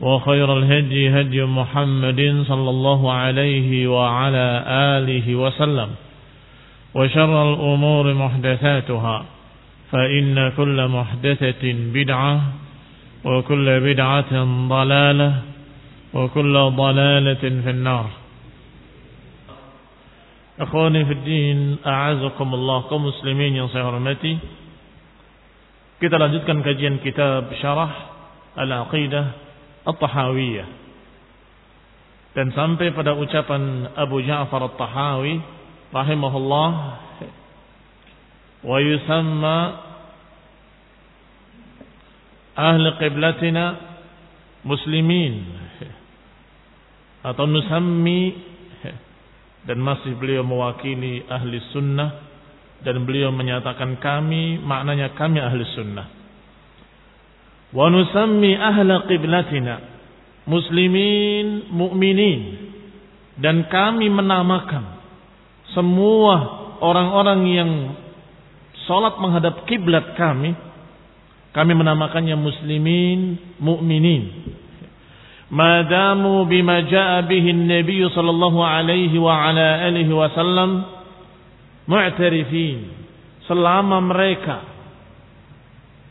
وخير الهدي هدي محمد صلى الله عليه وعلى آله وسلم وشر الأمور محدثاتها فإن كل محدثة بدعة وكل بدعة ضلالة وكل ضلالة في النار Akhwani fi din, a'azakumullah kaum muslimin yang saya hormati. Kita lanjutkan kajian kitab Syarah Al-Aqidah At-Tahawiyah. Dan sampai pada ucapan Abu Ja'far At-Tahawi rahimahullah wa yusamma ahli qiblatina muslimin atau nusammi dan masih beliau mewakili ahli sunnah dan beliau menyatakan kami maknanya kami ahli sunnah wa nusammi ahla qiblatina muslimin mu'minin. Dan kami menamakan semua orang-orang yang salat menghadap kiblat kami kami menamakannya muslimin mu'minin. Madamu bima jaa bihi an-nabiy sallallahu alaihi wa ala alihi wasallam mu'tarifin. Selama mereka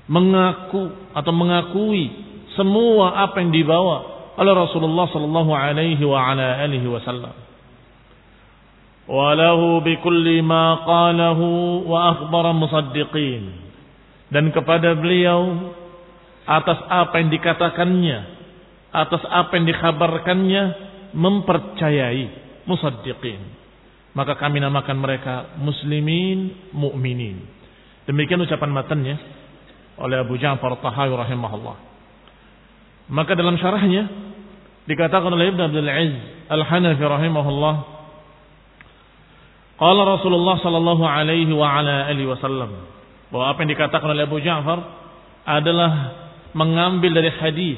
mengaku atau mengakui semua apa yang dibawa oleh Rasulullah sallallahu alaihi wa ala alihi wasallam walahu bikulli ma qalahu wa akhbara musaddiqin dan kepada beliau atas apa yang dikatakannya atas apa yang dikhabarkannya mempercayai musaddiqin. Maka kami namakan mereka muslimin mu'minin. Demikian ucapan matanya oleh Abu Ja'far Tahawi rahimahullah. Maka dalam syarahnya dikatakan oleh Ibn Abdul Aziz Al-Hanafi rahimahullah Qala Rasulullah sallallahu alaihi wa ala alihi wasallam bahwa apa yang dikatakan oleh Abu Ja'far adalah mengambil dari hadis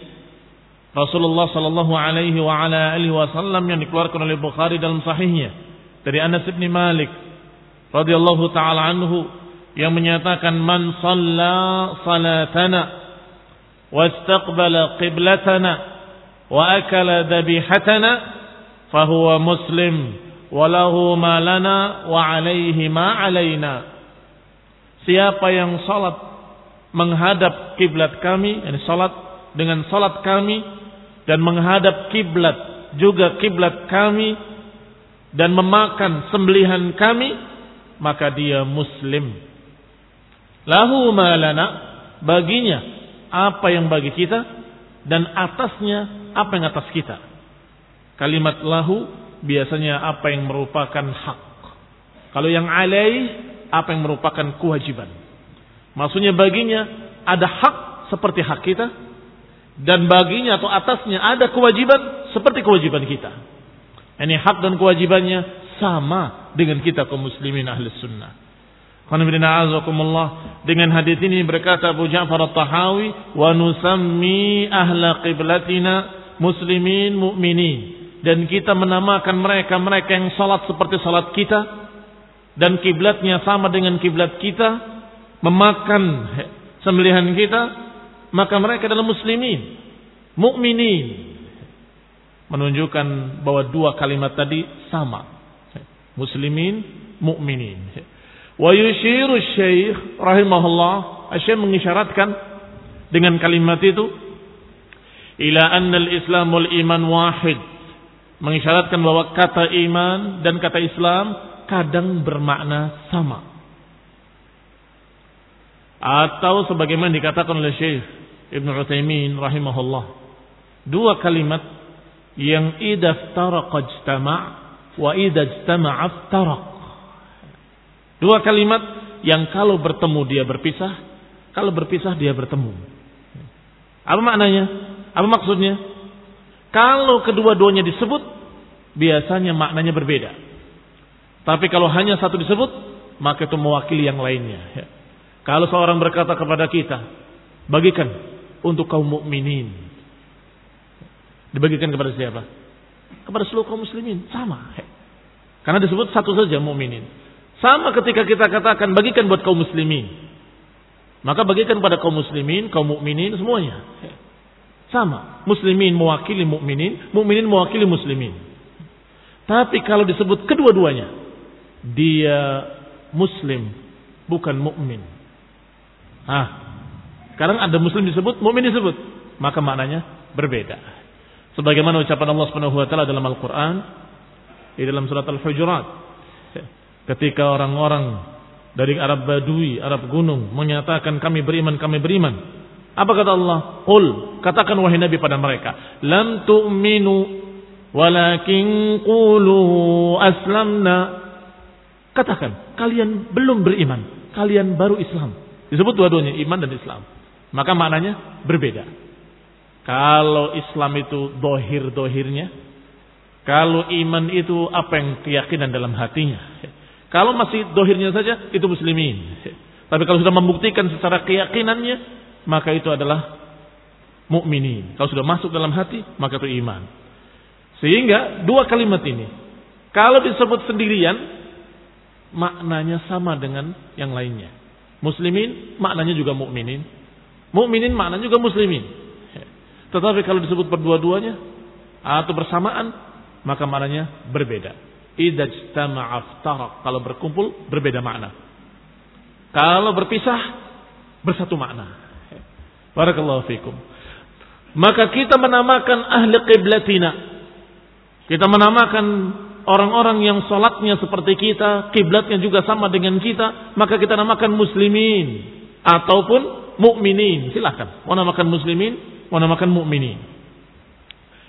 Rasulullah sallallahu alaihi wa ala alihi wasallam yang dikeluarkan oleh Bukhari dalam sahihnya dari Anas bin Malik radhiyallahu taala anhu yang menyatakan man shalla salatana wastaqbala qiblatana wa akala dhabihatana fahuwa muslim walahu ma lana wa alaihi ma alaina siapa yang salat menghadap kiblat kami yani salat dengan salat kami dan menghadap kiblat juga kiblat kami dan memakan sembelihan kami maka dia muslim lahu malana baginya apa yang bagi kita dan atasnya apa yang atas kita kalimat lahu biasanya apa yang merupakan hak kalau yang alaih apa yang merupakan kewajiban Maksudnya baginya ada hak seperti hak kita dan baginya atau atasnya ada kewajiban seperti kewajiban kita. Ini hak dan kewajibannya sama dengan kita kaum muslimin ahli sunnah. Dengan hadis ini berkata Abu Ja'far At-Tahawi wa nusammi ahla qiblatina muslimin mu'minin. Dan kita menamakan mereka-mereka yang salat seperti salat kita dan kiblatnya sama dengan kiblat kita memakan sembelihan kita maka mereka adalah muslimin mukminin menunjukkan bahwa dua kalimat tadi sama. Muslimin mukminin wa yushiru syekh rahimahullah syekh mengisyaratkan dengan kalimat itu ila anna al-islamul iman wahid mengisyaratkan bahwa kata iman dan kata Islam kadang bermakna sama. Atau sebagaimana dikatakan oleh Syekh Ibn Utsaimin rahimahullah. Dua kalimat yang idza taraqa ijtama' wa idza ijtama'a iftaraq. Dua kalimat yang kalau bertemu dia berpisah, kalau berpisah dia bertemu. Apa maknanya? Apa maksudnya? Kalau kedua-duanya disebut, biasanya maknanya berbeda. Tapi kalau hanya satu disebut, maka itu mewakili yang lainnya. Ya. Kalau seorang berkata kepada kita, bagikan untuk kaum mukminin. Dibagikan kepada siapa? Kepada seluruh kaum muslimin, sama. Ya. Karena disebut satu saja mukminin. Sama ketika kita katakan bagikan buat kaum muslimin. Maka bagikan pada kaum muslimin, kaum mukminin semuanya. Ya. Sama. Muslimin mewakili mukminin, mukminin mewakili muslimin. Tapi kalau disebut kedua-duanya, dia muslim, bukan mukmin. Ah, sekarang ada muslim disebut, mukmin disebut, maka maknanya berbeda. Sebagaimana ucapan Allah Subhanahu wa taala dalam Al-Qur'an di dalam surat Al-Hujurat ketika orang-orang dari Arab Badui, Arab gunung menyatakan kami beriman, kami beriman. Apa kata Allah? Qul, katakan wahai Nabi pada mereka, lam tu'minu walakin qulu aslamna. Katakan, kalian belum beriman, kalian baru Islam. Disebut dua-duanya iman dan Islam. Maka maknanya berbeda. Kalau Islam itu dohir-dohirnya, kalau iman itu apa yang keyakinan dalam hatinya. Kalau masih dohirnya saja, itu muslimin. Tapi kalau sudah membuktikan secara keyakinannya, maka itu adalah mukminin. Kalau sudah masuk dalam hati, maka itu iman. Sehingga dua kalimat ini, kalau disebut sendirian, maknanya sama dengan yang lainnya. Muslimin maknanya juga mukminin. Mukminin maknanya juga muslimin. Tetapi kalau disebut berdua-duanya atau bersamaan, maka maknanya berbeda. Kalau berkumpul berbeda makna. Kalau berpisah bersatu makna. Barakallahu fikum. Maka kita menamakan ahli qiblatina. Kita menamakan orang-orang yang sholatnya seperti kita, kiblatnya juga sama dengan kita, maka kita namakan muslimin ataupun mukminin. Silahkan. Mau namakan muslimin, mau namakan mukminin.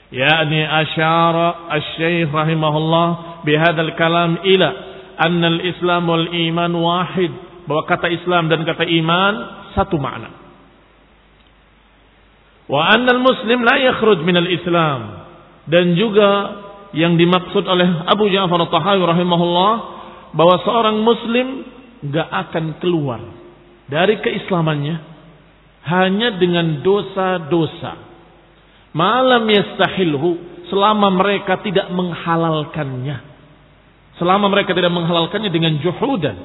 Yani asyara asy-syekh rahimahullah bihadzal kalam ila anna al-islam wal iman wahid bahwa kata Islam dan kata iman satu makna. Wa annal muslim la yakhruj minal islam. Dan juga yang dimaksud oleh Abu Ja'far al-Tahawi rahimahullah bahwa seorang muslim gak akan keluar dari keislamannya hanya dengan dosa-dosa. Malam yastahilhu selama mereka tidak menghalalkannya. Selama mereka tidak menghalalkannya dengan juhudan.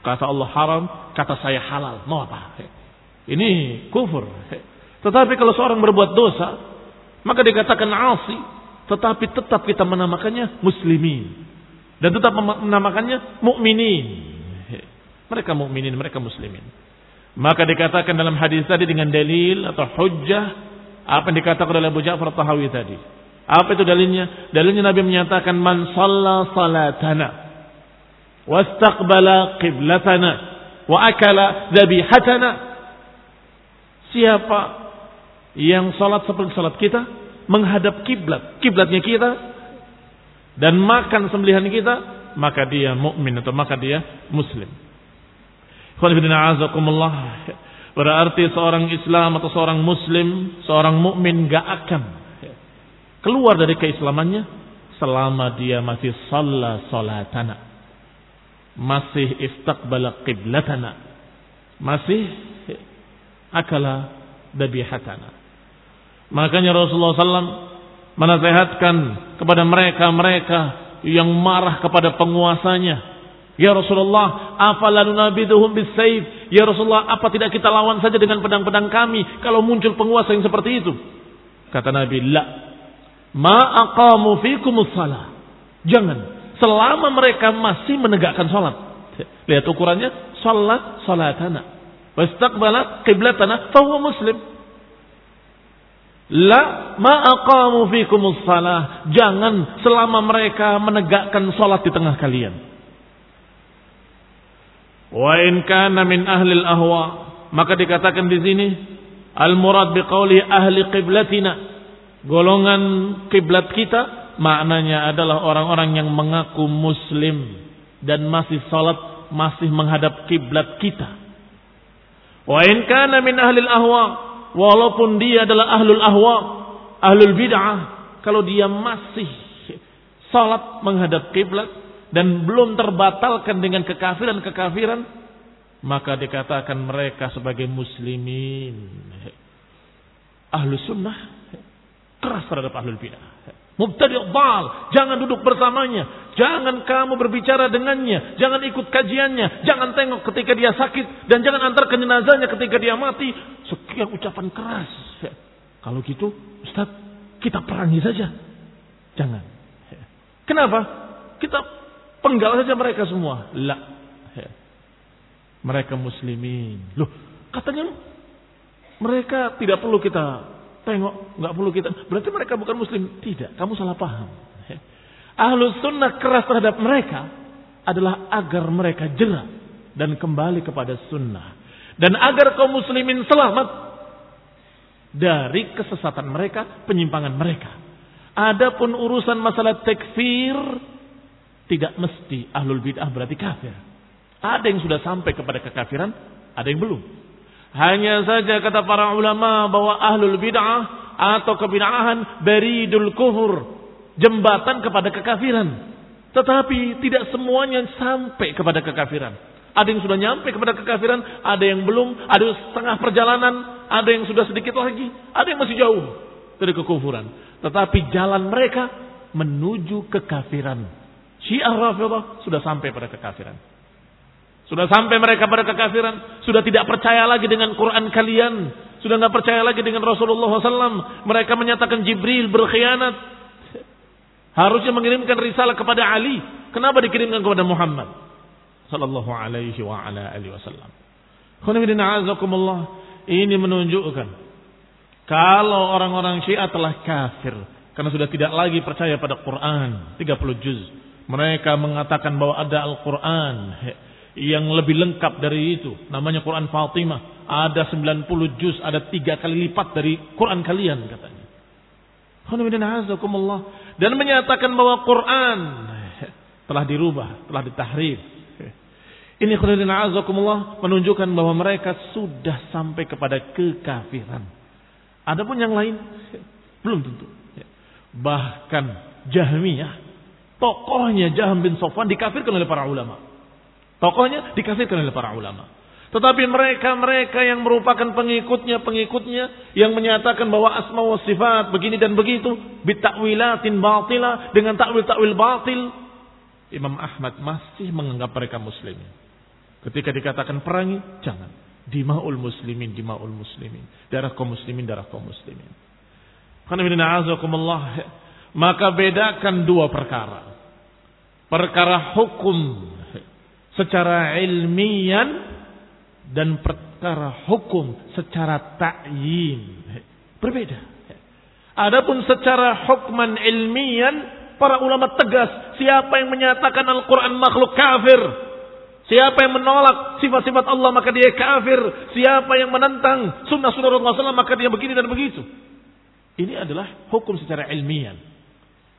Kata Allah haram, kata saya halal. Mau apa? Ini kufur. Tetapi kalau seorang berbuat dosa, maka dikatakan asi, tetapi tetap kita menamakannya muslimin dan tetap menamakannya mukminin. Mereka mukminin, mereka muslimin. Maka dikatakan dalam hadis tadi dengan dalil atau hujjah apa yang dikatakan oleh Abu Ja'far Tahawi tadi. Apa itu dalilnya? Dalilnya Nabi menyatakan man shalla salatana wastaqbala qiblatana wa akala dhabihatana Siapa yang sholat seperti sholat kita, menghadap kiblat, kiblatnya kita, dan makan sembelihan kita, maka dia mukmin atau maka dia muslim. Berarti seorang Islam atau seorang Muslim, seorang mukmin gak akan keluar dari keislamannya selama dia masih salat salatana, masih istaqbala qiblatana, masih akala dabihatana. Makanya Rasulullah SAW menasehatkan kepada mereka-mereka yang marah kepada penguasanya Ya Rasulullah, afala nunabiduhum bisayf? Ya Rasulullah, apa tidak kita lawan saja dengan pedang-pedang kami kalau muncul penguasa yang seperti itu? Kata Nabi, "La. Ma aqamu fikumus salah." Jangan selama mereka masih menegakkan salat. Lihat ukurannya, salat salatana. Wastaqbala qiblatana fa huwa muslim. La ma aqamu fikumus salah. Jangan selama mereka menegakkan salat di tengah kalian. Wa in kana min ahli al-ahwa, maka dikatakan di sini al-murad biqauli ahli qiblatina. Golongan kiblat kita maknanya adalah orang-orang yang mengaku muslim dan masih salat masih menghadap kiblat kita. Wa in kana min ahli al-ahwa, walaupun dia adalah ahlul ahwa, ahlul bid'ah, kalau dia masih salat menghadap kiblat, dan belum terbatalkan dengan kekafiran-kekafiran, maka dikatakan mereka sebagai muslimin. Ahlu sunnah keras terhadap ahlul bidah. Mubtadi' bal, jangan duduk bersamanya, jangan kamu berbicara dengannya, jangan ikut kajiannya, jangan tengok ketika dia sakit dan jangan antar jenazahnya ketika dia mati. Sekian ucapan keras. Kalau gitu, Ustaz, kita perangi saja. Jangan. Kenapa? Kita Penggal saja mereka semua. La. Mereka muslimin. Loh, katanya mereka tidak perlu kita tengok, nggak perlu kita. Berarti mereka bukan muslim. Tidak, kamu salah paham. Ahlus sunnah keras terhadap mereka adalah agar mereka jerah dan kembali kepada sunnah. Dan agar kaum muslimin selamat dari kesesatan mereka, penyimpangan mereka. Adapun urusan masalah tekfir tidak mesti ahlul bid'ah berarti kafir. Ada yang sudah sampai kepada kekafiran, ada yang belum. Hanya saja kata para ulama bahwa ahlul bid'ah atau kebid'ahan beridul kufur, jembatan kepada kekafiran. Tetapi tidak semuanya sampai kepada kekafiran. Ada yang sudah nyampe kepada kekafiran, ada yang belum, ada yang setengah perjalanan, ada yang sudah sedikit lagi, ada yang masih jauh dari kekufuran. Tetapi jalan mereka menuju kekafiran. Syiah Rafidah sudah sampai pada kekafiran. Sudah sampai mereka pada kekafiran. Sudah tidak percaya lagi dengan Quran kalian. Sudah tidak percaya lagi dengan Rasulullah SAW. Mereka menyatakan Jibril berkhianat. Harusnya mengirimkan risalah kepada Ali. Kenapa dikirimkan kepada Muhammad? Sallallahu alaihi wa ala alihi wasallam. Ini menunjukkan. Kalau orang-orang syiah telah kafir. Karena sudah tidak lagi percaya pada Quran. 30 juz mereka mengatakan bahwa ada Al-Quran yang lebih lengkap dari itu. Namanya Quran Fatimah. Ada 90 juz, ada tiga kali lipat dari Quran kalian katanya. Dan menyatakan bahwa Quran telah dirubah, telah ditahrif. Ini menunjukkan bahwa mereka sudah sampai kepada kekafiran. Adapun yang lain belum tentu. Bahkan Jahmiyah Tokohnya Jaham bin Sofwan dikafirkan oleh para ulama. Tokohnya dikafirkan oleh para ulama. Tetapi mereka-mereka yang merupakan pengikutnya-pengikutnya yang menyatakan bahwa asma wa sifat begini dan begitu bitakwilatin batila dengan takwil-takwil batil Imam Ahmad masih menganggap mereka muslim. Ketika dikatakan perangi, jangan. Dimaul muslimin, dimaul muslimin. Darah kaum muslimin, darah kaum muslimin. Maka bedakan dua perkara. Perkara hukum secara ilmian dan perkara hukum secara ta'yin. Berbeda. Adapun secara hukman ilmian, para ulama tegas, siapa yang menyatakan Al-Quran makhluk kafir, Siapa yang menolak sifat-sifat Allah maka dia kafir. Siapa yang menentang sunnah-sunnah Rasulullah SAW maka dia begini dan begitu. Ini adalah hukum secara ilmiah.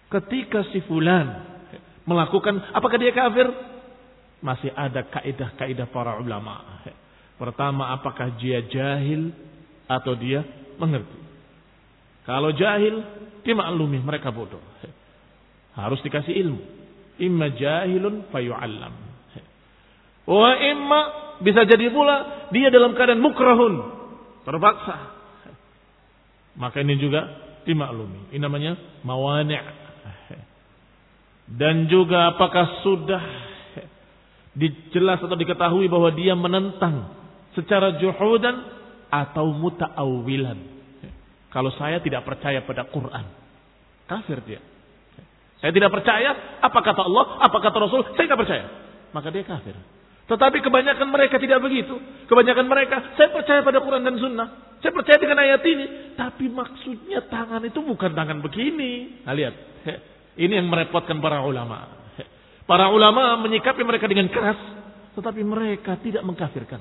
Ketika si fulan melakukan, apakah dia kafir? Masih ada kaidah-kaidah para ulama. Pertama, apakah dia jahil atau dia mengerti? Kalau jahil, dimaklumi mereka bodoh. Harus dikasih ilmu. Imma jahilun fayu'allam. Wa imma bisa jadi pula dia dalam keadaan mukrahun. Terpaksa. Maka ini juga dimaklumi. Ini namanya mawani' Dan juga apakah sudah dijelas atau diketahui bahwa dia menentang secara juhudan atau muta'awilan. Kalau saya tidak percaya pada Quran, kafir dia. Saya tidak percaya apa kata Allah, apa kata Rasul, saya tidak percaya. Maka dia kafir. Tetapi kebanyakan mereka tidak begitu. Kebanyakan mereka, saya percaya pada Quran dan Sunnah. Saya percaya dengan ayat ini. Tapi maksudnya tangan itu bukan tangan begini. Nah lihat. Ini yang merepotkan para ulama. Para ulama menyikapi mereka dengan keras. Tetapi mereka tidak mengkafirkan.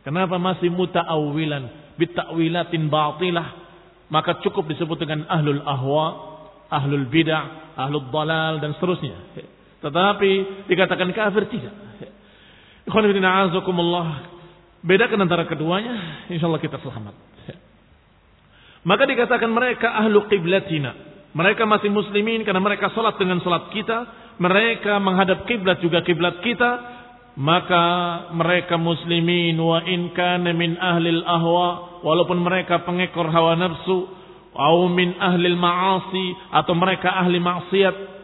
Kenapa masih muta'awilan. Bitta'wilatin batilah. Maka cukup disebut dengan ahlul ahwa. Ahlul bid'ah. Ahlul dalal dan seterusnya. Tetapi dikatakan kafir tidak. Bedakan antara keduanya, insya Allah kita selamat. Maka dikatakan mereka ahlu qiblatina. Mereka masih muslimin karena mereka salat dengan salat kita. Mereka menghadap kiblat juga kiblat kita. Maka mereka muslimin wa in kana min ahli ahwa walaupun mereka pengekor hawa nafsu atau min ahli ma'asi atau mereka ahli maksiat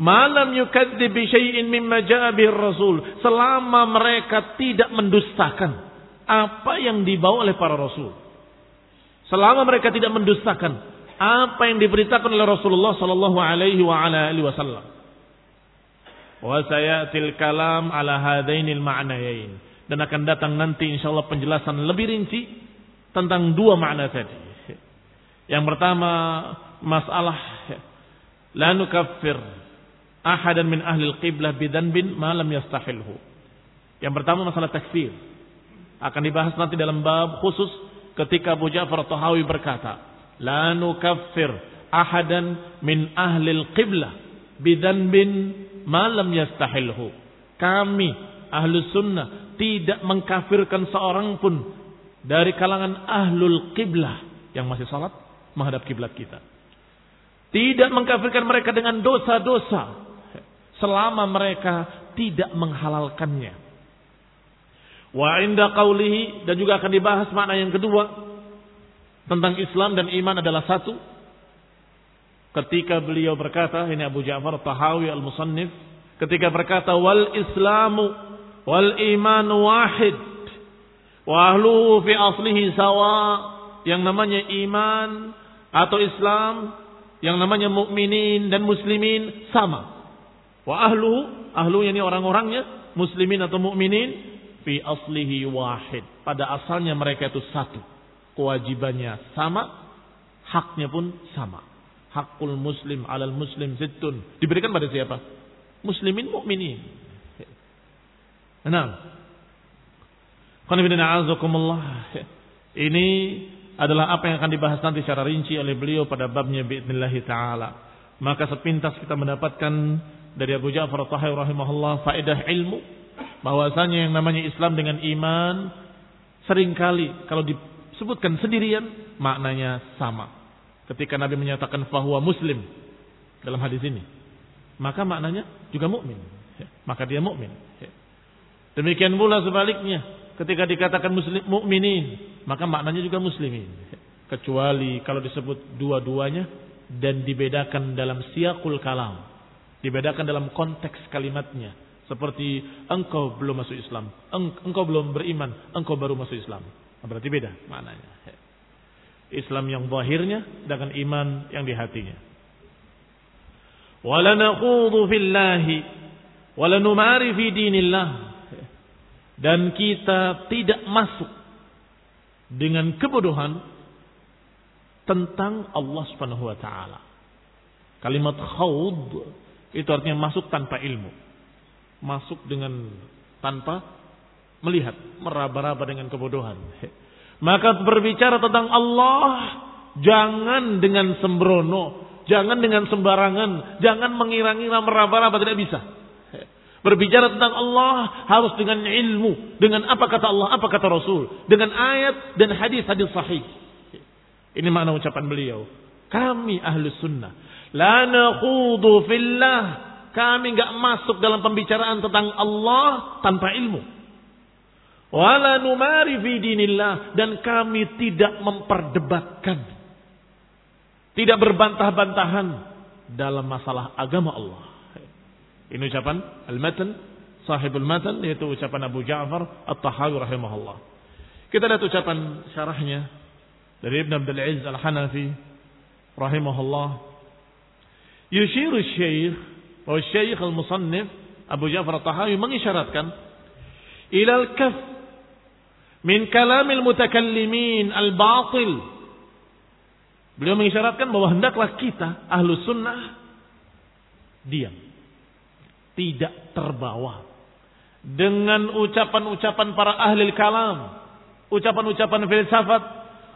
Malam yukadzib bi syai'in mimma ja'a rasul. Selama mereka tidak mendustakan apa yang dibawa oleh para rasul. Selama mereka tidak mendustakan apa yang diberitakan oleh Rasulullah sallallahu alaihi wa ala alihi wasallam. Wa sayatil kalam ala hadainil ma'nayain. Dan akan datang nanti insyaallah penjelasan lebih rinci tentang dua makna tadi. Yang pertama masalah la nukaffir ahadan min ahli qiblah bidanbin malam yastahilhu. Yang pertama masalah takfir. Akan dibahas nanti dalam bab khusus ketika Abu Ja'far Tahawi berkata, "La nukaffir ahadan min ahli qiblah bidanbin malam yastahilhu." Kami ahlu sunnah tidak mengkafirkan seorang pun dari kalangan ahlul qiblah yang masih salat menghadap kiblat kita. Tidak mengkafirkan mereka dengan dosa-dosa selama mereka tidak menghalalkannya. Wa inda qawlihi dan juga akan dibahas makna yang kedua tentang Islam dan iman adalah satu. Ketika beliau berkata, ini Abu Ja'far Tahawi Al-Musannif, ketika berkata wal Islamu wal iman wahid wa ahluhu fi aslihi sawa yang namanya iman atau Islam yang namanya mukminin dan muslimin sama Wa ahlu, ahlu ini orang-orangnya, muslimin atau mukminin, fi aslihi wahid. Pada asalnya mereka itu satu. Kewajibannya sama, haknya pun sama. Hakul muslim alal muslim sittun. Diberikan pada siapa? Muslimin mukminin. Nah. Ini adalah apa yang akan dibahas nanti secara rinci oleh beliau pada babnya biidnillahi ta'ala. Maka sepintas kita mendapatkan dari Abu Ja'far Tahawi rahimahullah faedah ilmu bahwasanya yang namanya Islam dengan iman sering kali kalau disebutkan sendirian maknanya sama. Ketika Nabi menyatakan bahwa muslim dalam hadis ini, maka maknanya juga mukmin. Maka dia mukmin. Demikian pula sebaliknya, ketika dikatakan muslim mukminin, maka maknanya juga muslimin. Kecuali kalau disebut dua-duanya dan dibedakan dalam siakul kalam Dibedakan dalam konteks kalimatnya. Seperti engkau belum masuk Islam. Engkau belum beriman. Engkau baru masuk Islam. Nah, berarti beda maknanya. Islam yang zahirnya dengan iman yang di hatinya. Wala naqudu fillahi wala numari fi dinillah. Dan kita tidak masuk dengan kebodohan tentang Allah Subhanahu wa taala. Kalimat khawd itu artinya masuk tanpa ilmu. Masuk dengan tanpa melihat, meraba-raba dengan kebodohan. Maka berbicara tentang Allah jangan dengan sembrono, jangan dengan sembarangan, jangan mengira-ngira meraba-raba tidak bisa. Berbicara tentang Allah harus dengan ilmu, dengan apa kata Allah, apa kata Rasul, dengan ayat dan hadis-hadis sahih. Ini makna ucapan beliau. Kami ahlu sunnah. La nakhudu fillah. Kami nggak masuk dalam pembicaraan tentang Allah tanpa ilmu. Wala numari fi dinillah. Dan kami tidak memperdebatkan. Tidak berbantah-bantahan dalam masalah agama Allah. Ini ucapan al-matan, sahibul matan, yaitu ucapan Abu Ja'far At-Tahawi rahimahullah. Kita lihat ucapan syarahnya dari Ibn Abdul Aziz Al-Hanafi rahimahullah. Yushiru syekh, wa syekh al-musannif Abu Ja'far At-Tahawi mengisyaratkan ila al-kaf min kalamil mutakallimin al-batil. Beliau mengisyaratkan bahwa hendaklah kita ahlu sunnah diam. Tidak terbawa dengan ucapan-ucapan para ahli kalam, ucapan-ucapan filsafat,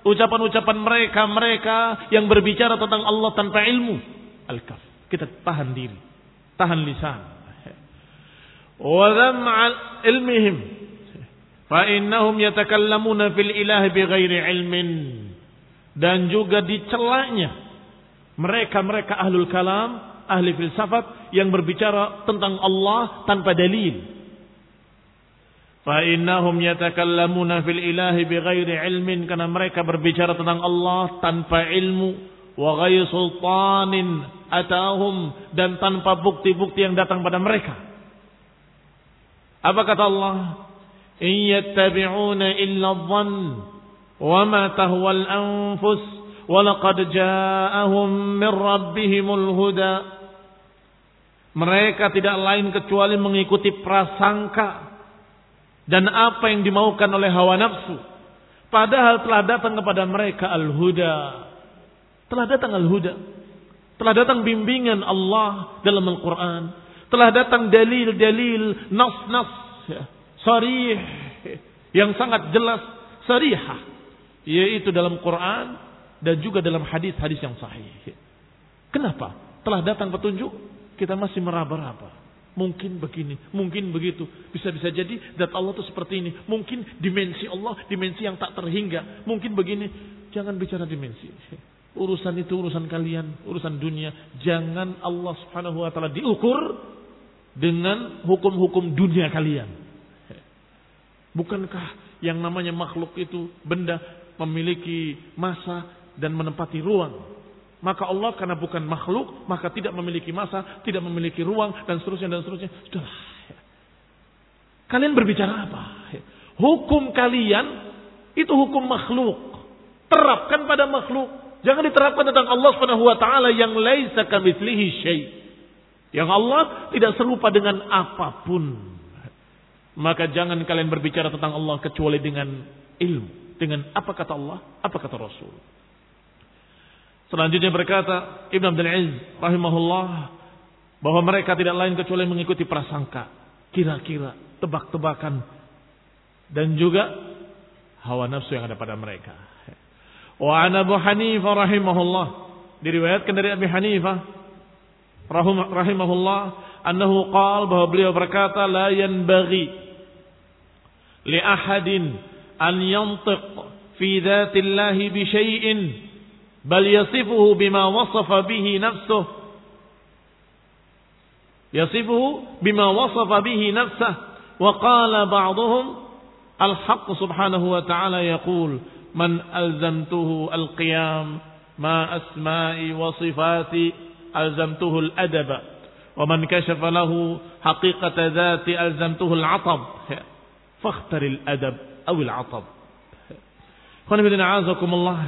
ucapan-ucapan mereka-mereka yang berbicara tentang Allah tanpa ilmu. Al-kaf. Kita tahan diri. Tahan lisan. Wa ilmihim. Fa innahum yatakallamuna fil ilahi bighairi ilmin. Dan juga dicelanya mereka-mereka ahlul kalam, ahli filsafat yang berbicara tentang Allah tanpa dalil. Fa'innahum yatakallamuna fil ilahi bighairi ilmin karena mereka berbicara tentang Allah tanpa ilmu wa ghairi sultanin atahum dan tanpa bukti-bukti yang datang pada mereka. Apa kata Allah? Illa dhann wa ma tahwa al-anfus wa laqad ja'ahum min rabbihimul huda. Mereka tidak lain kecuali mengikuti prasangka dan apa yang dimaukan oleh hawa nafsu. Padahal telah datang kepada mereka al-huda. Telah datang al-huda. Telah datang bimbingan Allah dalam Al-Quran. Telah datang dalil-dalil, nas-nas, ya, sarih, yang sangat jelas, sarihah. Yaitu dalam Quran dan juga dalam hadis-hadis yang sahih. Kenapa? Telah datang petunjuk, kita masih meraba-raba. Mungkin begini, mungkin begitu. Bisa-bisa jadi dat Allah itu seperti ini. Mungkin dimensi Allah, dimensi yang tak terhingga. Mungkin begini. Jangan bicara dimensi. Urusan itu urusan kalian, urusan dunia. Jangan Allah subhanahu wa ta'ala diukur dengan hukum-hukum dunia kalian. Bukankah yang namanya makhluk itu benda memiliki masa dan menempati ruang maka Allah karena bukan makhluk, maka tidak memiliki masa, tidak memiliki ruang, dan seterusnya, dan seterusnya. Sudahlah. Kalian berbicara apa? Hukum kalian itu hukum makhluk. Terapkan pada makhluk. Jangan diterapkan tentang Allah Subhanahu wa taala yang laisa kamitslihi syai. Yang Allah tidak serupa dengan apa pun. Maka jangan kalian berbicara tentang Allah kecuali dengan ilmu, dengan apa kata Allah, apa kata Rasul. Selanjutnya berkata Ibn Abdul Aziz rahimahullah bahwa mereka tidak lain kecuali mengikuti prasangka, kira-kira, tebak-tebakan dan juga hawa nafsu yang ada pada mereka. Wa an Abu Hanifah rahimahullah diriwayatkan dari Abu Hanifah rahimahullah annahu qala bahwa beliau berkata la yanbaghi li ahadin an yantiq fi dzatillahi bi syai'in بل يصفه بما وصف به نفسه يصفه بما وصف به نفسه وقال بعضهم الحق سبحانه وتعالى يقول من ألزمته القيام ما أسمائي وصفاتي ألزمته الأدب ومن كشف له حقيقة ذاتي ألزمته العطب فاختر الأدب أو العطب خلنا عزكم الله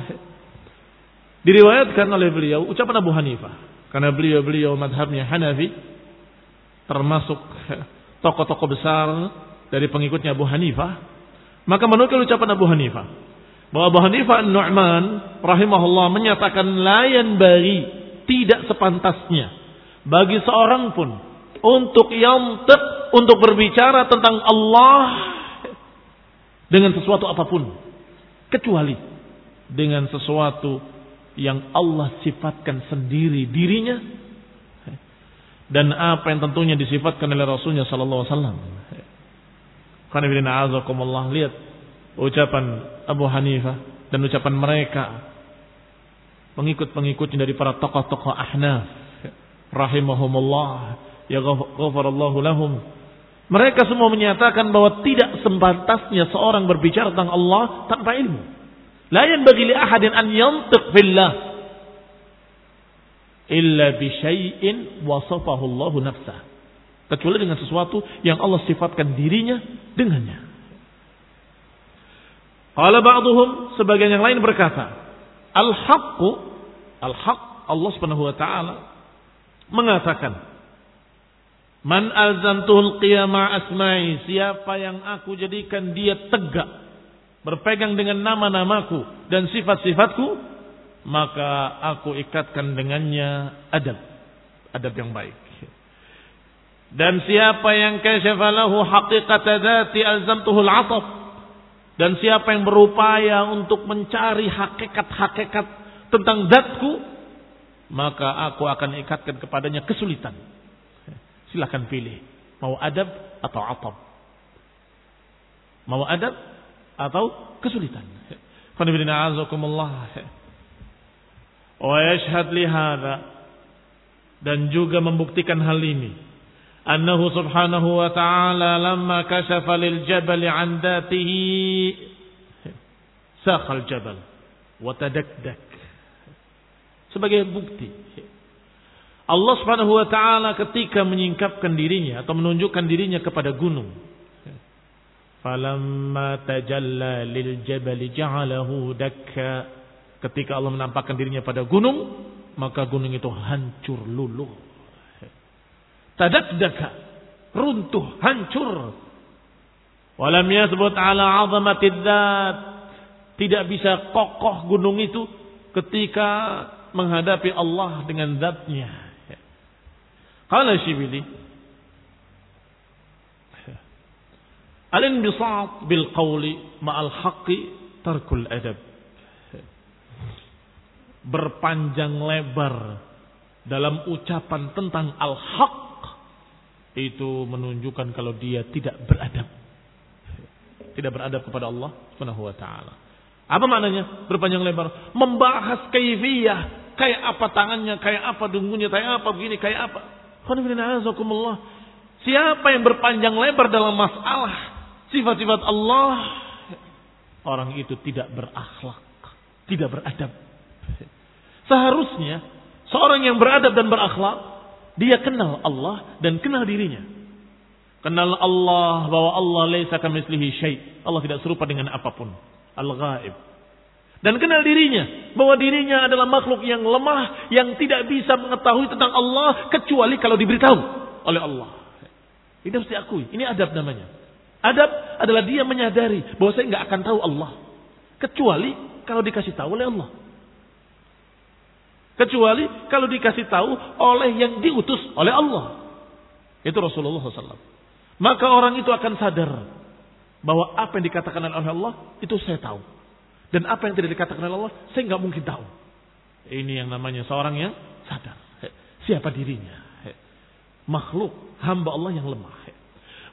Diriwayatkan oleh beliau ucapan Abu Hanifah. Karena beliau-beliau madhabnya Hanafi. Termasuk tokoh-tokoh besar dari pengikutnya Abu Hanifah. Maka menukil ucapan Abu Hanifah. Bahwa Abu Hanifah Nu'man rahimahullah menyatakan layan bari tidak sepantasnya bagi seorang pun untuk yantiq untuk berbicara tentang Allah dengan sesuatu apa pun. Kecuali dengan sesuatu yang Allah sifatkan sendiri dirinya dan apa yang tentunya disifatkan oleh Rasulnya sallallahu alaihi wasallam. Karena lihat ucapan Abu Hanifah dan ucapan mereka pengikut-pengikutnya dari para tokoh-tokoh ahnaf. Rahimahumullah. Ya ghafarallahu lahum mereka semua menyatakan bahwa tidak sempantasnya seorang berbicara tentang Allah tanpa ilmu. La yanbaghi li ahadin an yantiq fillah illa bi syai'in wasafahu nafsah. Kecuali dengan sesuatu yang Allah sifatkan dirinya dengannya. Qala ba'dhum sebagian yang lain berkata, al-haqqu al-haq Allah Subhanahu wa taala mengatakan, "Man azantuhul qiyama asma'i, siapa yang aku jadikan dia tegak berpegang dengan nama-namaku dan sifat-sifatku, maka aku ikatkan dengannya adab, adab yang baik." Dan siapa yang kasyafa lahu haqiqata dzati azamtuhul 'ataf dan siapa yang berupaya untuk mencari hakikat-hakikat tentang zatku, maka aku akan ikatkan kepadanya kesulitan. Silahkan pilih. Mau adab atau atab. Mau adab atau kesulitan. Qanibidina azakumullah. Wa yashhad lihada. Dan juga membuktikan hal ini. Annahu subhanahu wa ta'ala lamma kashafa lil jabal an datihi. Sakhal jabal. Watadakdak. Sebagai bukti. Allah Subhanahu wa taala ketika menyingkapkan dirinya atau menunjukkan dirinya kepada gunung falamma tajalla lil jabal ja'alahu dakka ketika Allah menampakkan dirinya pada gunung maka gunung itu hancur luluh tadakdaka, runtuh, hancur. Walam yasbut ala azamati dzat. Tidak bisa kokoh gunung itu ketika menghadapi Allah dengan zatnya. Qala Syibili Al-inbisat bil qawli ma'al haqqi tarkul adab. Berpanjang lebar dalam ucapan tentang al-haq itu menunjukkan kalau dia tidak beradab. Tidak beradab kepada Allah Subhanahu wa taala. Apa maknanya? Berpanjang lebar, membahas kaifiyah, kayak apa tangannya, kayak apa dunggunya, kayak apa begini, kayak apa. Siapa yang berpanjang lebar dalam masalah sifat-sifat Allah, orang itu tidak berakhlak, tidak beradab. Seharusnya seorang yang beradab dan berakhlak dia kenal Allah dan kenal dirinya. Kenal Allah bahwa Allah laisa kamitslihi syai. Allah tidak serupa dengan apa pun. Al-ghaib. Dan kenal dirinya bahwa dirinya adalah makhluk yang lemah yang tidak bisa mengetahui tentang Allah kecuali kalau diberitahu oleh Allah. Ini harus diakui. Ini adab namanya. Adab adalah dia menyadari bahwa saya nggak akan tahu Allah kecuali kalau dikasih tahu oleh Allah. Kecuali kalau dikasih tahu oleh yang diutus oleh Allah. Itu Rasulullah SAW. Maka orang itu akan sadar bahwa apa yang dikatakan oleh Allah itu saya tahu. Dan apa yang tidak dikatakan oleh Allah saya nggak mungkin tahu. Ini yang namanya seorang yang sadar. Siapa dirinya? Makhluk hamba Allah yang lemah.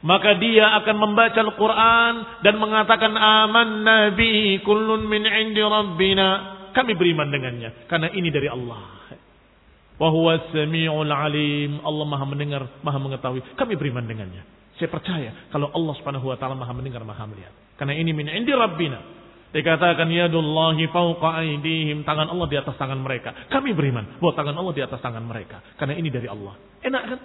Maka dia akan membaca Al-Quran dan mengatakan aman nabi kullun min indi rabbina kami beriman dengannya karena ini dari Allah. Wa huwa samiul alim. Allah Maha mendengar, Maha mengetahui. Kami beriman dengannya. Saya percaya kalau Allah Subhanahu wa taala Maha mendengar, Maha melihat. Karena ini min indi rabbina. Dikatakan yadullahi fauqa aidihim, tangan Allah di atas tangan mereka. Kami beriman bahwa tangan Allah di atas tangan mereka karena ini dari Allah. Enak kan?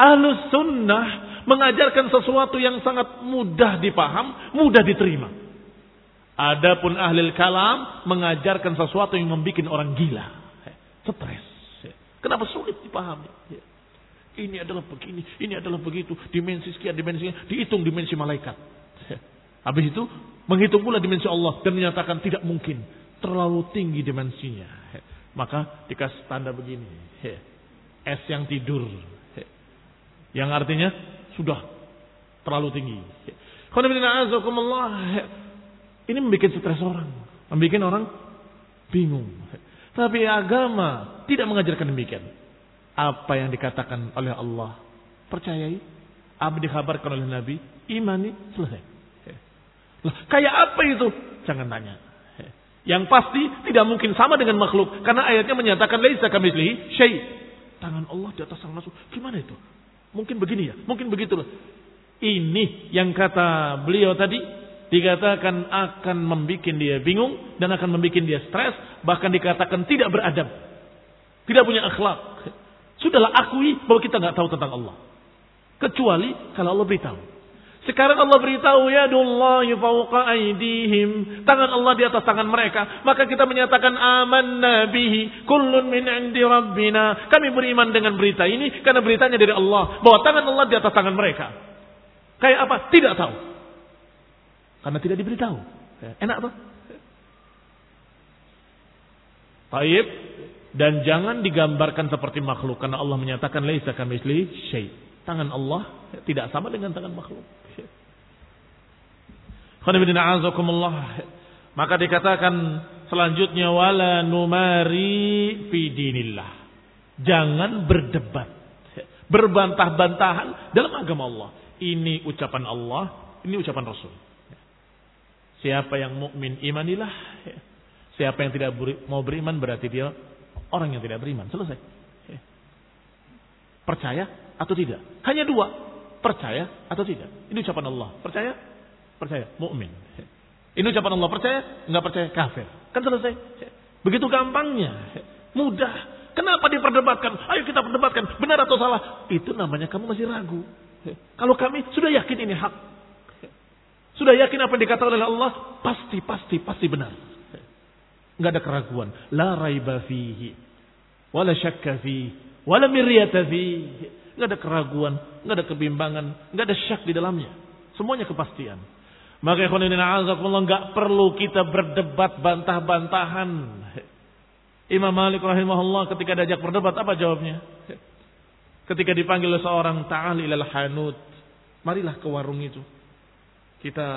Ahlus sunnah mengajarkan sesuatu yang sangat mudah dipaham, mudah diterima. Adapun ahli kalam mengajarkan sesuatu yang membuat orang gila. Stres. Kenapa sulit dipahami? Ini adalah begini, ini adalah begitu. Dimensi sekian, dimensi sekian. Dihitung dimensi malaikat. Habis itu menghitung pula dimensi Allah dan menyatakan tidak mungkin. Terlalu tinggi dimensinya. Maka dikasih tanda begini. Es yang tidur. Yang artinya sudah terlalu tinggi. Ini membuat stres orang. Membuat orang bingung. Tapi agama tidak mengajarkan demikian. apa yang dikatakan oleh Allah. Percayai. Apa dikabarkan oleh Nabi. Imani. Selesai. Loh, kayak apa itu? Jangan tanya. Yang pasti tidak mungkin sama dengan makhluk. Karena ayatnya menyatakan laisa kamitslihi syai. Tangan Allah di atas makhluk. Gimana itu? Mungkin begini ya, mungkin begitu. Ini yang kata beliau tadi dikatakan akan membuat dia bingung dan akan membuat dia stres, bahkan dikatakan tidak beradab. Tidak punya akhlak. Sudahlah akui bahwa kita nggak tahu tentang Allah. Kecuali kalau Allah beritahu. Sekarang Allah beritahu ya Dullahi fauqa aidihim. Tangan Allah di atas tangan mereka. Maka kita menyatakan aman nabihi. Kullun min indi rabbina. Kami beriman dengan berita ini. Karena beritanya dari Allah. Bahwa tangan Allah di atas tangan mereka. Kayak apa? Tidak tahu. Karena tidak diberitahu. Enak tuh. Taib. Dan jangan digambarkan seperti makhluk. Karena Allah menyatakan. Laisa kamisli. Tangan Allah tidak sama dengan tangan makhluk. Maka dikatakan selanjutnya wala numari fi dinillah. Jangan berdebat, berbantah-bantahan dalam agama Allah. Ini ucapan Allah, ini ucapan Rasul. Siapa yang mukmin imanilah. Siapa yang tidak mau beriman berarti dia orang yang tidak beriman. Selesai. Percaya atau tidak? Hanya dua. Percaya atau tidak? Ini ucapan Allah. Percaya Percaya, mukmin. Ini ucapan Allah percaya, nggak percaya kafir. Kan selesai. Begitu gampangnya, mudah. Kenapa diperdebatkan? Ayo kita perdebatkan, benar atau salah? Itu namanya kamu masih ragu. Kalau kami sudah yakin ini hak. Sudah yakin apa yang dikatakan oleh Allah? Pasti, pasti, pasti benar. Nggak ada keraguan. La raiba fihi. Wala syakka fihi. Wala miryata fihi. Nggak ada keraguan. Nggak ada kebimbangan. Nggak ada syak di dalamnya. Semuanya kepastian. Maka ikhwanina azakumullah nggak perlu kita berdebat bantah-bantahan. Imam Malik rahimahullah ketika diajak berdebat apa jawabnya? Ketika dipanggil seorang ta'al ilal hanut. Marilah ke warung itu. Kita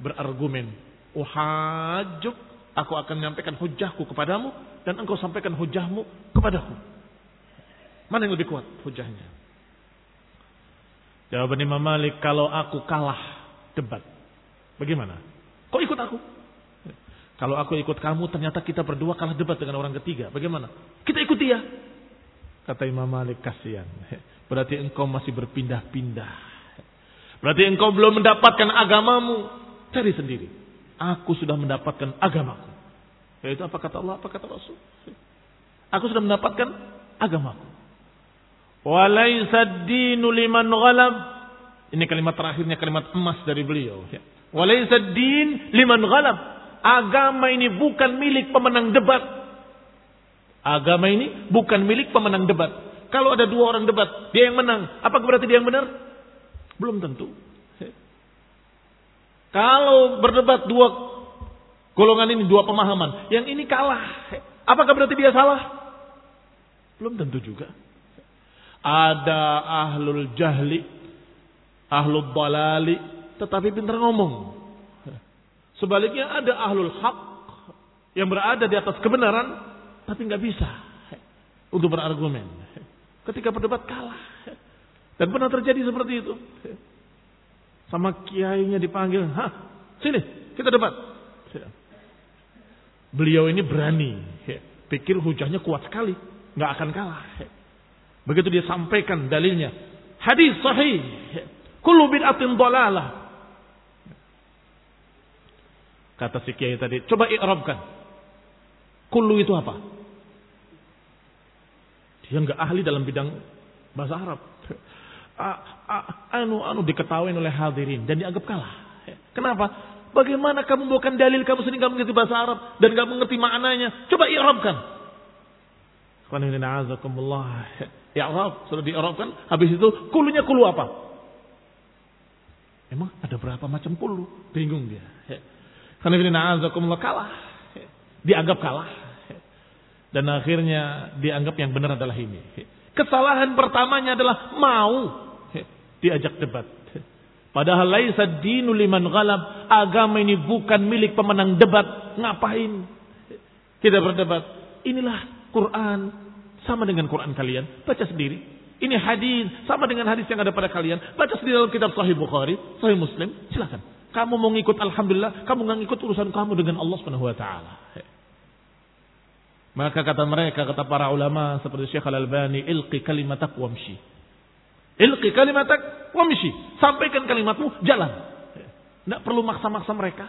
berargumen. Uhajuk. Aku akan menyampaikan hujahku kepadamu. Dan engkau sampaikan hujahmu kepadaku. Mana yang lebih kuat hujahnya? Jawaban Imam Malik. Kalau aku kalah debat. Bagaimana? Kok ikut aku? Kalau aku ikut kamu ternyata kita berdua kalah debat dengan orang ketiga. Bagaimana? Kita ikut dia. Kata Imam Malik kasihan. Berarti engkau masih berpindah-pindah. Berarti engkau belum mendapatkan agamamu. Cari sendiri. Aku sudah mendapatkan agamaku. Yaitu apa kata Allah, apa kata Rasul. Aku sudah mendapatkan agamaku. Walaisa dinu liman ghalab. Ini kalimat terakhirnya kalimat emas dari beliau. Walaysa din liman ghalab. Agama ini bukan milik pemenang debat. Agama ini bukan milik pemenang debat. Kalau ada dua orang debat, dia yang menang. Apakah berarti dia yang benar? Belum tentu. Kalau berdebat dua golongan ini, dua pemahaman. Yang ini kalah. Apakah berarti dia salah? Belum tentu juga. Ada ahlul jahli, ahlul balali, tetapi pintar ngomong. Sebaliknya ada ahlul hak yang berada di atas kebenaran tapi nggak bisa untuk berargumen. Ketika berdebat kalah. Dan pernah terjadi seperti itu. Sama kiainya dipanggil, "Hah, sini, kita debat." Beliau ini berani, pikir hujahnya kuat sekali, nggak akan kalah. Begitu dia sampaikan dalilnya, hadis sahih, kullu bid'atin dhalalah, Kata si kiai tadi, coba i'rabkan. Kullu itu apa? Dia nggak ahli dalam bidang bahasa Arab. anu anu diketahui oleh hadirin dan dianggap kalah. Kenapa? Bagaimana kamu bukan dalil kamu sendiri nggak mengerti bahasa Arab dan nggak mengerti maknanya? Coba i'rabkan. Arab sudah di'rabkan. Habis itu kulunya kulu apa? Emang ada berapa macam kulu? Bingung dia. Kalah. Dianggap kalah. Dan akhirnya dianggap yang benar adalah ini. Kesalahan pertamanya adalah mau diajak debat. Padahal laisa dinu liman ghalab. Agama ini bukan milik pemenang debat. Ngapain? Kita berdebat. Inilah Quran. sama dengan Quran kalian, baca sendiri. Ini hadis sama dengan hadis yang ada pada kalian. Baca sendiri dalam kitab Sahih Bukhari, Sahih Muslim, silakan. Kamu mau ngikut alhamdulillah, kamu nggak ngikut urusan kamu dengan Allah Subhanahu wa taala. Maka kata mereka, kata para ulama seperti Syekh Al-Albani, ilqi kalimatak wamshi. Ilqi kalimatak wamshi. Sampaikan kalimatmu, jalan. Tidak perlu maksa-maksa mereka.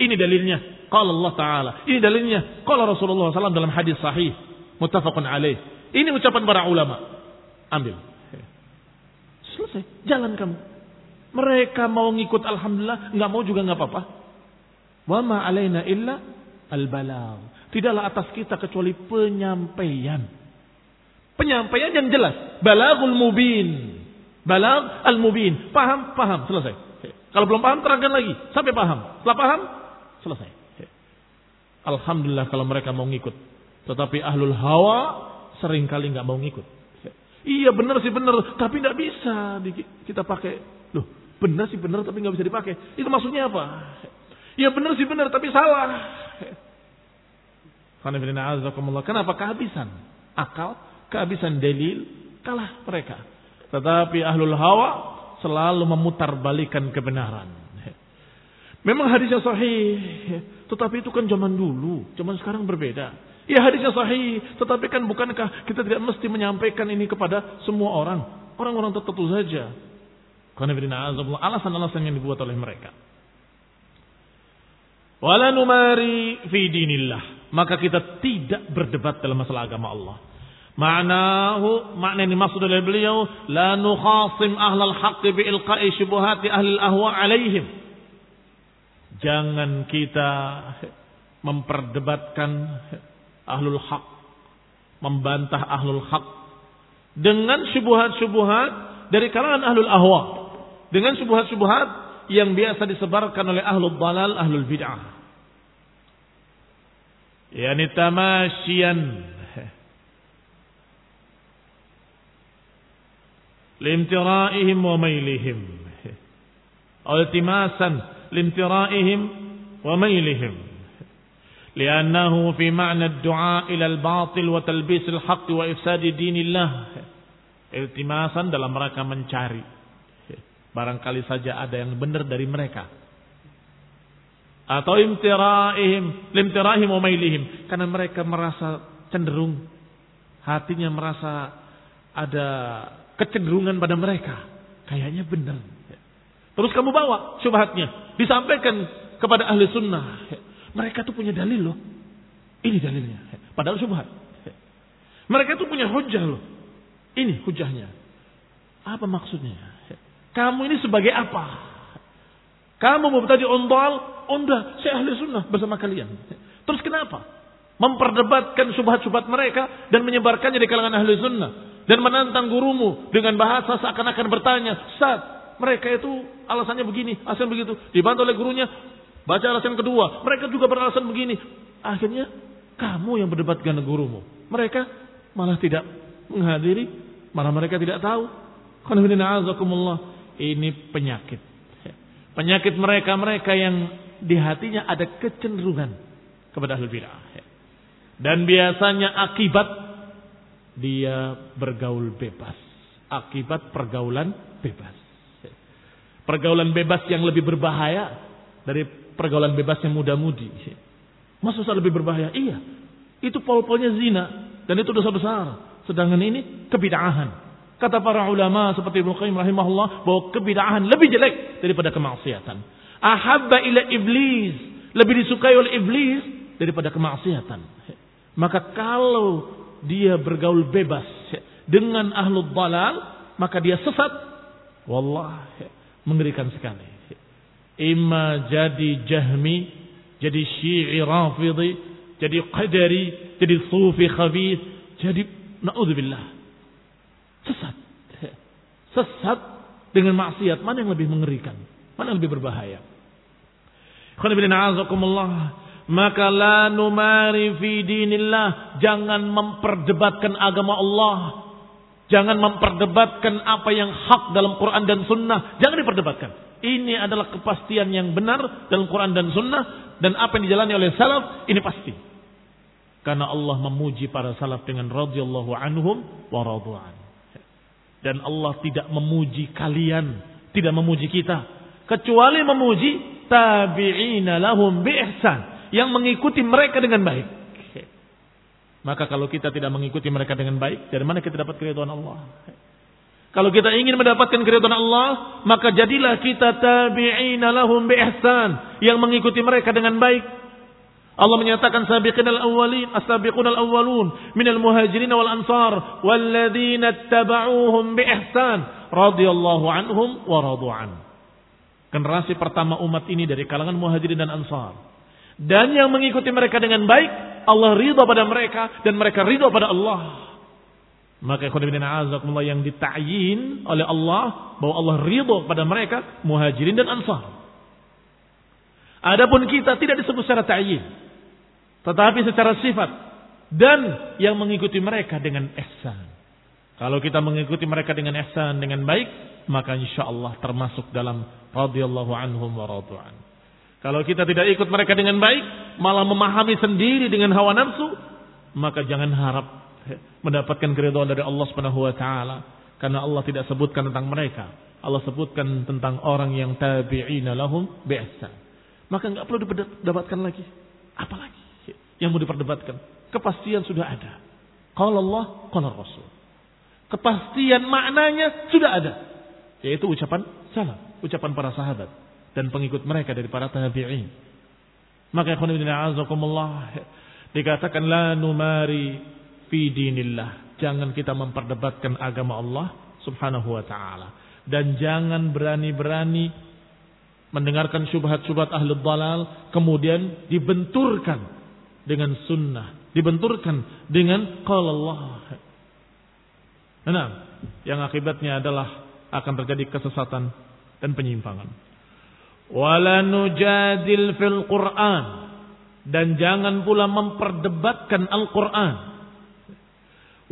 Ini dalilnya. Qala Allah Ta'ala. Ini dalilnya. Qala Rasulullah SAW dalam hadis sahih. Muttafaqun alaih. Ini ucapan para ulama. Ambil. Selesai. Jalan kamu. Mereka mau ngikut Alhamdulillah. nggak mau juga nggak apa-apa. Wa ma alaina illa al-balag. Tidaklah atas kita kecuali penyampaian. Penyampaian yang jelas. Balagul mubin. Balag al-mubin. Paham? Paham. Selesai. Kalau belum paham terangkan lagi. Sampai paham. Setelah paham Selesai. Alhamdulillah kalau mereka mau ngikut. Tetapi ahlul hawa sering kali nggak mau ngikut. Iya benar sih benar, tapi nggak bisa kita pakai. Loh, benar sih benar tapi nggak bisa dipakai. Itu maksudnya apa? Iya benar sih benar tapi salah. Kenapa kehabisan akal, kehabisan dalil, kalah mereka. Tetapi ahlul hawa selalu memutar balikan kebenaran. Memang hadisnya sahih, tetapi itu kan zaman dulu, zaman sekarang berbeda. Ya hadisnya sahih, tetapi kan bukankah kita tidak mesti menyampaikan ini kepada semua orang, orang-orang tertentu saja. Alasan-alasan yang dibuat oleh mereka. Wala numari fi dinillah. Maka kita tidak berdebat dalam masalah agama Allah. Ma'nahu, makna yang dimaksud oleh beliau, la nukhasim ahlal haqqi bi ilqa'i syubuhati ahlil ahwa alaihim. Jangan kita memperdebatkan ahlul haq, membantah ahlul haq dengan syubhat-syubhat dari kalangan ahlul ahwa, dengan syubhat-syubhat yang biasa disebarkan oleh ahlul dalal, ahlul bid'ah. Yani tamasyian limtira'ihim wa mailihim. Altimasan لانترائهم وميلهم لأنه في معنى الدعاء إلى الباطل وتلبيس الحق وإفساد دين الله iltimasan dalam mereka mencari barangkali saja ada yang benar dari mereka atau imtiraihim limtiraihim wa mailihim karena mereka merasa cenderung hatinya merasa ada kecenderungan pada mereka kayaknya benar Terus kamu bawa syubhatnya. Disampaikan kepada ahli sunnah. Mereka tuh punya dalil loh. Ini dalilnya. Padahal syubhat. Mereka tuh punya hujah loh. Ini hujahnya. Apa maksudnya? Kamu ini sebagai apa? Kamu mau ondal, onda, saya ahli sunnah bersama kalian. Terus kenapa? Memperdebatkan subhat-subhat mereka dan menyebarkannya di kalangan ahli sunnah. Dan menantang gurumu dengan bahasa seakan-akan bertanya, Saat mereka itu alasannya begini, alasan begitu. Dibantu oleh gurunya, baca alasan kedua. Mereka juga beralasan begini. Akhirnya kamu yang berdebat dengan gurumu. Mereka malah tidak menghadiri, malah mereka tidak tahu. Ini penyakit. Penyakit mereka-mereka yang di hatinya ada kecenderungan kepada ahli bid'ah. Dan biasanya akibat dia bergaul bebas. Akibat pergaulan bebas. Pergaulan bebas yang lebih berbahaya dari pergaulan bebas yang muda-mudi. Masa lebih berbahaya? Iya. Itu pol-polnya zina. Dan itu dosa besar. Sedangkan ini kebidahan. Kata para ulama seperti Ibnu Qayyim rahimahullah bahwa kebidahan lebih jelek daripada kemaksiatan. Ahabba ila iblis. Lebih disukai oleh iblis daripada kemaksiatan. Maka kalau dia bergaul bebas dengan ahlul dalal, maka dia sesat. Wallah, Mengerikan sekali. Ima jadi jahmi, jadi syi'i rafidhi, jadi qadari, jadi sufi khabith, jadi na'udzubillah. Sesat. Sesat dengan maksiat. Mana yang lebih mengerikan? Mana yang lebih berbahaya? Maka la numari fi dinillah. Jangan memperdebatkan agama Allah Jangan memperdebatkan apa yang hak dalam Quran dan Sunnah. Jangan diperdebatkan. Ini adalah kepastian yang benar dalam Quran dan Sunnah. Dan apa yang dijalani oleh salaf, ini pasti. Karena Allah memuji para salaf dengan radhiyallahu anhum wa radu'an. Dan Allah tidak memuji kalian, tidak memuji kita, kecuali memuji tabi'ina lahum bi ihsan yang mengikuti mereka dengan baik. Maka kalau kita tidak mengikuti mereka dengan baik, dari mana kita dapat keridhaan Allah? Kalau kita ingin mendapatkan keridhaan Allah, maka jadilah kita tabi'ina lahum bi ihsan yang mengikuti mereka dengan baik. Allah menyatakan sabiqin al-awwalin as-sabiqun al-awwalun minal muhajirin wal ansar walladzina ittaba'uuhum bi ihsan radhiyallahu anhum wa radu'an. Generasi pertama umat ini dari kalangan muhajirin dan ansar. Dan yang mengikuti mereka dengan baik, Allah ridha pada mereka dan mereka ridha pada Allah. Maka ikhwan azakumullah yang dita'yin oleh Allah bahwa Allah ridha pada mereka muhajirin dan ansar. Adapun kita tidak disebut secara ta'yin. Tetapi secara sifat dan yang mengikuti mereka dengan ihsan. Kalau kita mengikuti mereka dengan ihsan dengan baik, maka insya Allah termasuk dalam radhiyallahu anhum wa radu'an. Kalau kita tidak ikut mereka dengan baik, malah memahami sendiri dengan hawa nafsu, maka jangan harap mendapatkan keridhaan dari Allah Subhanahu wa taala karena Allah tidak sebutkan tentang mereka. Allah sebutkan tentang orang yang tabi'ina lahum bi'ihsan. Maka enggak perlu didapatkan lagi. Apalagi? Yang mau diperdebatkan. Kepastian sudah ada. Kalau Allah, kalau Rasul. Kepastian maknanya sudah ada. Yaitu ucapan salam. Ucapan para sahabat. Dan pengikut mereka dari para tabi'in. Maka azakumullah. Dikatakan la numari fi dinillah. Jangan kita memperdebatkan agama Allah subhanahu wa ta'ala. Dan jangan berani-berani mendengarkan syubhat-syubhat ahli dalal. Kemudian dibenturkan dengan sunnah, dibenturkan dengan qala Allah. Nah, yang akibatnya adalah akan terjadi kesesatan dan penyimpangan. Wala nujadil fil Qur'an dan jangan pula memperdebatkan Al-Qur'an.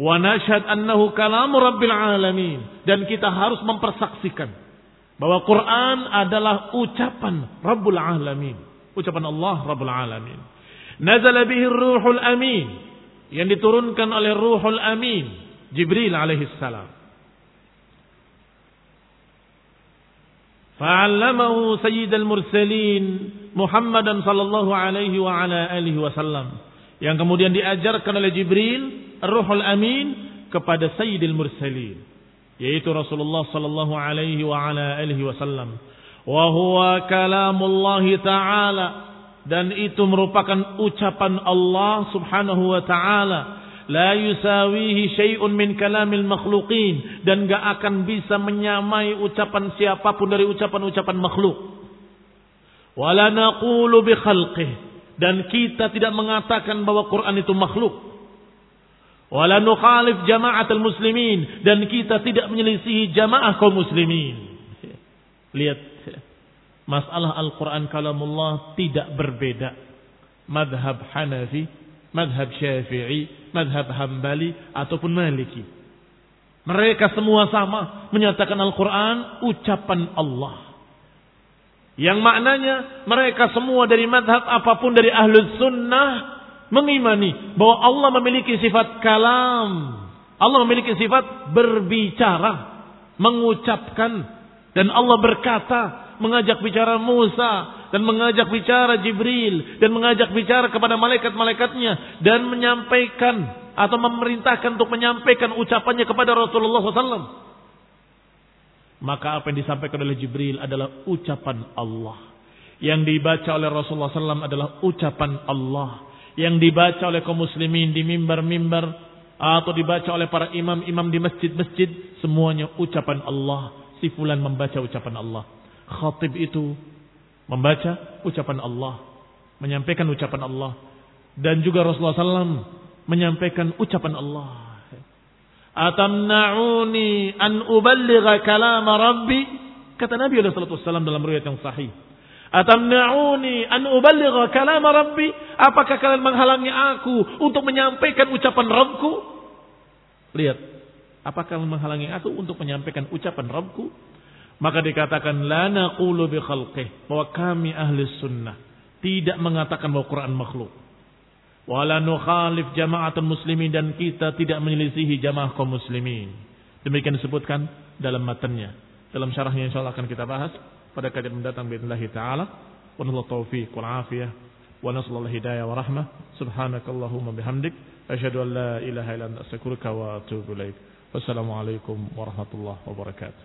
Wa nashhad annahu kalamu rabbil alamin dan kita harus mempersaksikan bahwa Quran adalah ucapan Rabbul alamin, ucapan Allah Rabbul alamin. Nazala bihi ruhul amin. Yang diturunkan oleh ruhul amin. Jibril alaihi salam. Fa'allamahu sayyidal mursalin Muhammadan sallallahu alaihi wa ala alihi wasallam. Yang kemudian diajarkan oleh Jibril, Ruhul Amin kepada Sayyidil Mursalin, yaitu Rasulullah sallallahu alaihi wa ala alihi wasallam. Wa huwa kalamullah ta'ala dan itu merupakan ucapan Allah Subhanahu wa taala. La yusawihi syai'un min kalamil makhluqin. Dan gak akan bisa menyamai ucapan siapa pun dari ucapan-ucapan makhluk. Wala naqulu bi khalqih. Dan kita tidak mengatakan bahwa Quran itu makhluk. Wala nukhalif jama'atul muslimin. Dan kita tidak menyelisihi jamaah kaum muslimin. Lihat masalah Al-Quran kalamullah tidak berbeda. Madhab Hanafi, madhab Syafi'i, madhab Hambali, ataupun Maliki. Mereka semua sama menyatakan Al-Quran ucapan Allah. Yang maknanya mereka semua dari madhab apa pun dari ahlul sunnah mengimani bahwa Allah memiliki sifat kalam. Allah memiliki sifat berbicara, mengucapkan. Dan Allah berkata mengajak bicara Musa dan mengajak bicara Jibril dan mengajak bicara kepada malaikat-malaikatnya dan menyampaikan atau memerintahkan untuk menyampaikan ucapannya kepada Rasulullah SAW. Maka apa yang disampaikan oleh Jibril adalah ucapan Allah. Yang dibaca oleh Rasulullah SAW adalah ucapan Allah. Yang dibaca oleh kaum muslimin di mimbar-mimbar atau dibaca oleh para imam-imam di masjid-masjid semuanya ucapan Allah. Si fulan membaca ucapan Allah khatib itu membaca ucapan Allah, menyampaikan ucapan Allah, dan juga Rasulullah SAW menyampaikan ucapan Allah. Atamna'uni an uballigha kalam Rabbi kata Nabi SAW dalam riwayat yang sahih. Atamna'uni an uballigha kalam Rabbi apakah kalian menghalangi aku untuk menyampaikan ucapan Rabbku? Lihat, apakah kalian menghalangi aku untuk menyampaikan ucapan Rabbku? Maka dikatakan la naqulu bi khalqih bahwa kami ahli sunnah tidak mengatakan bahwa Quran makhluk. Wala nukhalif jama'atul muslimin dan kita tidak menyelisihi jamaah kaum muslimin. Demikian disebutkan dalam matanya. Dalam syarahnya insyaallah akan kita bahas pada kajian mendatang باذنillah taala. Wa nasallahu taufiq wal afiyah wa nasallahu hidayah wa rahmah. Subhanakallahumma bihamdik asyhadu an la ilaha illa anta astaghfiruka wa atubu ilaik. Wassalamualaikum warahmatullahi wabarakatuh.